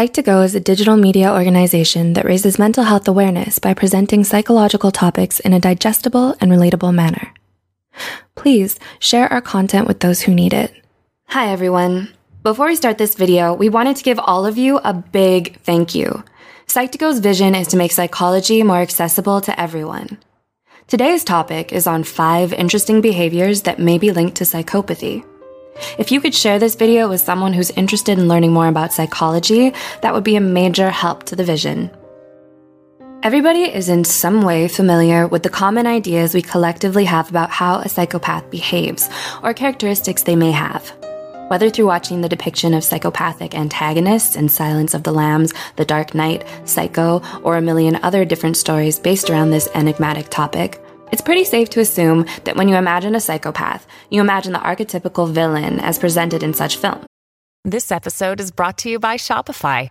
Psych2Go is a digital media organization that raises mental health awareness by presenting psychological topics in a digestible and relatable manner. Please share our content with those who need it. Hi, everyone. Before we start this video, we wanted to give all of you a big thank you. Psych2Go's vision is to make psychology more accessible to everyone. Today's topic is on five interesting behaviors that may be linked to psychopathy. If you could share this video with someone who's interested in learning more about psychology, that would be a major help to the vision. Everybody is in some way familiar with the common ideas we collectively have about how a psychopath behaves or characteristics they may have. Whether through watching the depiction of psychopathic antagonists in Silence of the Lambs, The Dark Knight, Psycho, or a million other different stories based around this enigmatic topic, it's pretty safe to assume that when you imagine a psychopath, you imagine the archetypical villain as presented in such films. This episode is brought to you by Shopify.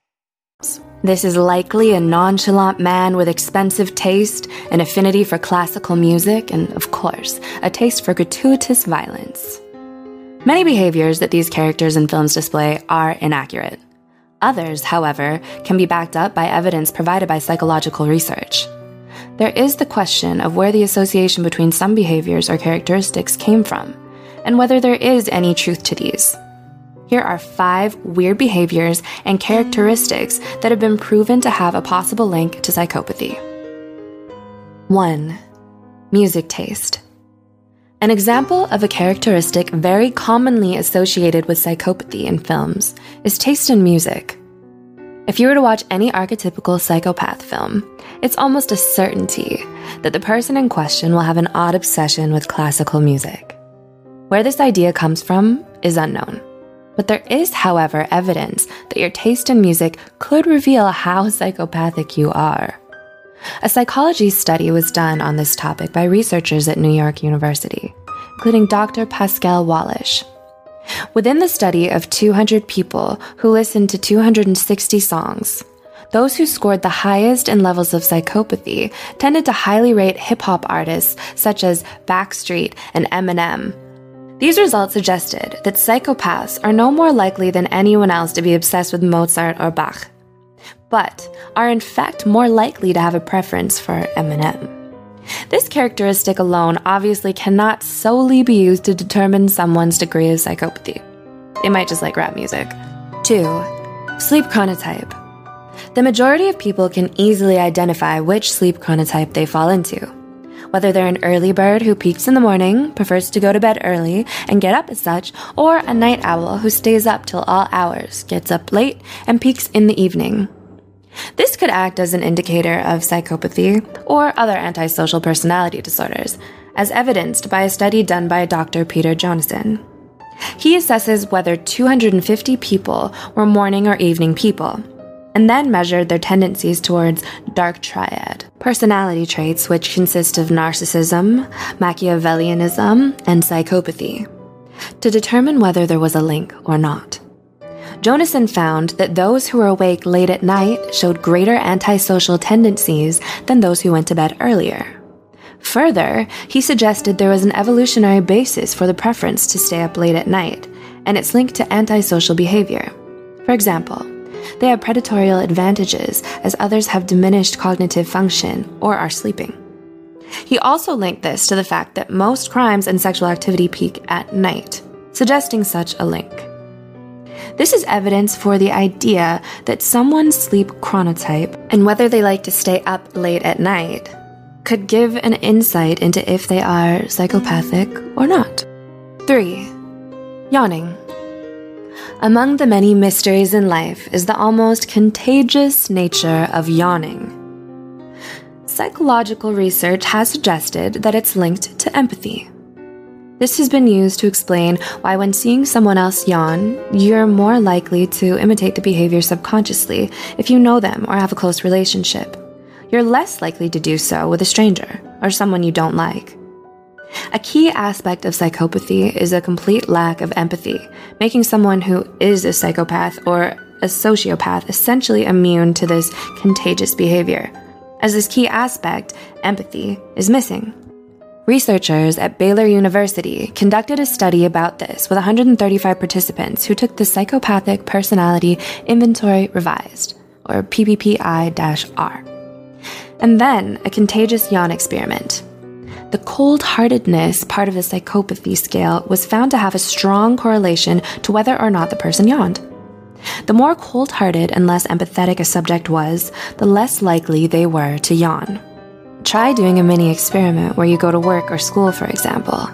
This is likely a nonchalant man with expensive taste, an affinity for classical music, and, of course, a taste for gratuitous violence. Many behaviors that these characters in films display are inaccurate. Others, however, can be backed up by evidence provided by psychological research. There is the question of where the association between some behaviors or characteristics came from, and whether there is any truth to these. Here are five weird behaviors and characteristics that have been proven to have a possible link to psychopathy. 1. Music taste. An example of a characteristic very commonly associated with psychopathy in films is taste in music. If you were to watch any archetypical psychopath film, it's almost a certainty that the person in question will have an odd obsession with classical music. Where this idea comes from is unknown. But there is, however, evidence that your taste in music could reveal how psychopathic you are. A psychology study was done on this topic by researchers at New York University, including Dr. Pascal Wallisch. Within the study of 200 people who listened to 260 songs, those who scored the highest in levels of psychopathy tended to highly rate hip hop artists such as Blackstreet and Eminem. These results suggested that psychopaths are no more likely than anyone else to be obsessed with Mozart or Bach but are in fact more likely to have a preference for Eminem. This characteristic alone obviously cannot solely be used to determine someone's degree of psychopathy. They might just like rap music. 2. Sleep chronotype. The majority of people can easily identify which sleep chronotype they fall into. Whether they're an early bird who peaks in the morning, prefers to go to bed early, and get up as such, or a night owl who stays up till all hours, gets up late, and peaks in the evening. This could act as an indicator of psychopathy or other antisocial personality disorders, as evidenced by a study done by Dr. Peter Jonason. He assesses whether 250 people were morning or evening people, and then measured their tendencies towards dark triad personality traits which consist of narcissism, Machiavellianism, and psychopathy, to determine whether there was a link or not. Jonason found that those who were awake late at night showed greater antisocial tendencies than those who went to bed earlier. Further, he suggested there was an evolutionary basis for the preference to stay up late at night, and its linked to antisocial behavior. For example, they have predatory advantages as others have diminished cognitive function or are sleeping. He also linked this to the fact that most crimes and sexual activity peak at night, suggesting such a link. This is evidence for the idea that someone's sleep chronotype and whether they like to stay up late at night could give an insight into if they are psychopathic or not. 3. Yawning. Among the many mysteries in life is the almost contagious nature of yawning. Psychological research has suggested that it's linked to empathy. This has been used to explain why, when seeing someone else yawn, you're more likely to imitate the behavior subconsciously if you know them or have a close relationship. you're less likely to do so with a stranger or someone you don't like. A key aspect of psychopathy is a complete lack of empathy, making someone who is a psychopath or a sociopath essentially immune to this contagious behavior, as this key aspect, empathy, is missing. Researchers at Baylor University conducted a study about this with 135 participants who took the Psychopathic Personality Inventory Revised, or PPPI R, and then a contagious yawn experiment. The cold heartedness part of the psychopathy scale was found to have a strong correlation to whether or not the person yawned. The more cold hearted and less empathetic a subject was, the less likely they were to yawn. Try doing a mini experiment where you go to work or school, for example.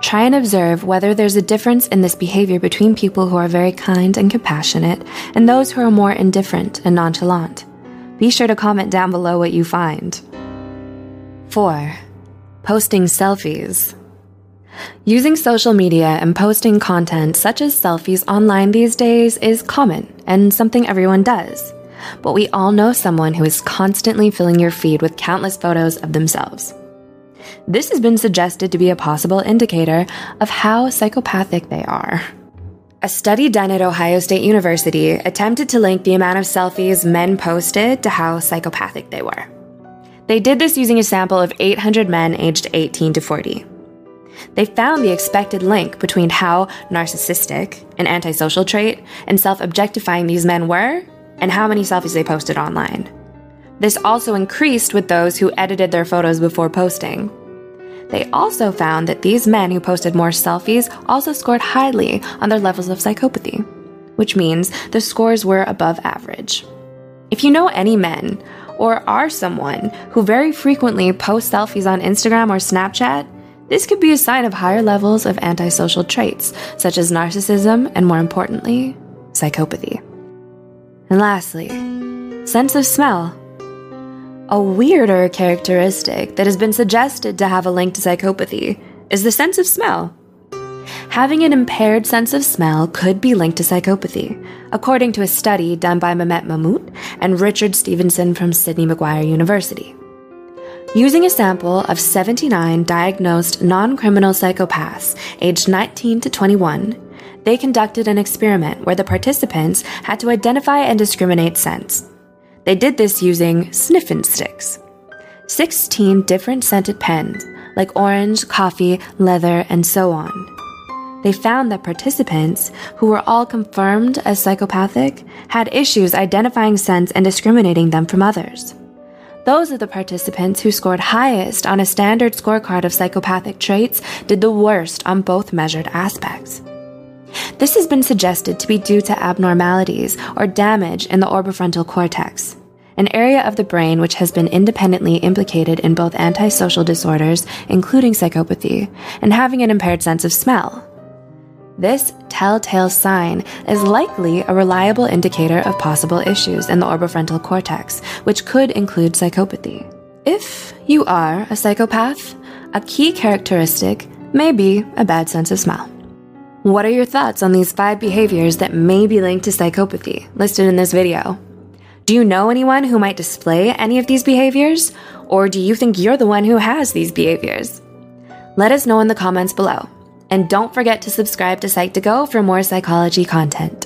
Try and observe whether there's a difference in this behavior between people who are very kind and compassionate and those who are more indifferent and nonchalant. Be sure to comment down below what you find. 4. Posting selfies. Using social media and posting content such as selfies online these days is common and something everyone does but we all know someone who is constantly filling your feed with countless photos of themselves. This has been suggested to be a possible indicator of how psychopathic they are. A study done at Ohio State University attempted to link the amount of selfies men posted to how psychopathic they were. They did this using a sample of 800 men aged 18 to 40. They found the expected link between how narcissistic, an antisocial trait, and self objectifying these men were and how many selfies they posted online. This also increased with those who edited their photos before posting. They also found that these men who posted more selfies also scored highly on their levels of psychopathy, which means the scores were above average. If you know any men, or are someone who very frequently posts selfies on Instagram or Snapchat, this could be a sign of higher levels of antisocial traits, such as narcissism and, more importantly, psychopathy. And lastly, sense of smell. A weirder characteristic that has been suggested to have a link to psychopathy is the sense of smell. Having an impaired sense of smell could be linked to psychopathy, according to a study done by Mehmet Mahmut and Richard Stevenson from Sydney Macquarie University. Using a sample of 79 diagnosed non criminal psychopaths aged 19 to 21, they conducted an experiment where the participants had to identify and discriminate scents. They did this using sniffing sticks. 16 different scented pens, like orange, coffee, leather, and so on. They found that participants, who were all confirmed as psychopathic, had issues identifying scents and discriminating them from others. Those of the participants who scored highest on a standard scorecard of psychopathic traits did the worst on both measured aspects. This has been suggested to be due to abnormalities or damage in the orbifrontal cortex, an area of the brain which has been independently implicated in both antisocial disorders, including psychopathy, and having an impaired sense of smell. This telltale sign is likely a reliable indicator of possible issues in the orbifrontal cortex, which could include psychopathy. If you are a psychopath, a key characteristic may be a bad sense of smell. What are your thoughts on these five behaviors that may be linked to psychopathy listed in this video? Do you know anyone who might display any of these behaviors? Or do you think you're the one who has these behaviors? Let us know in the comments below. And don't forget to subscribe to Psych2Go for more psychology content.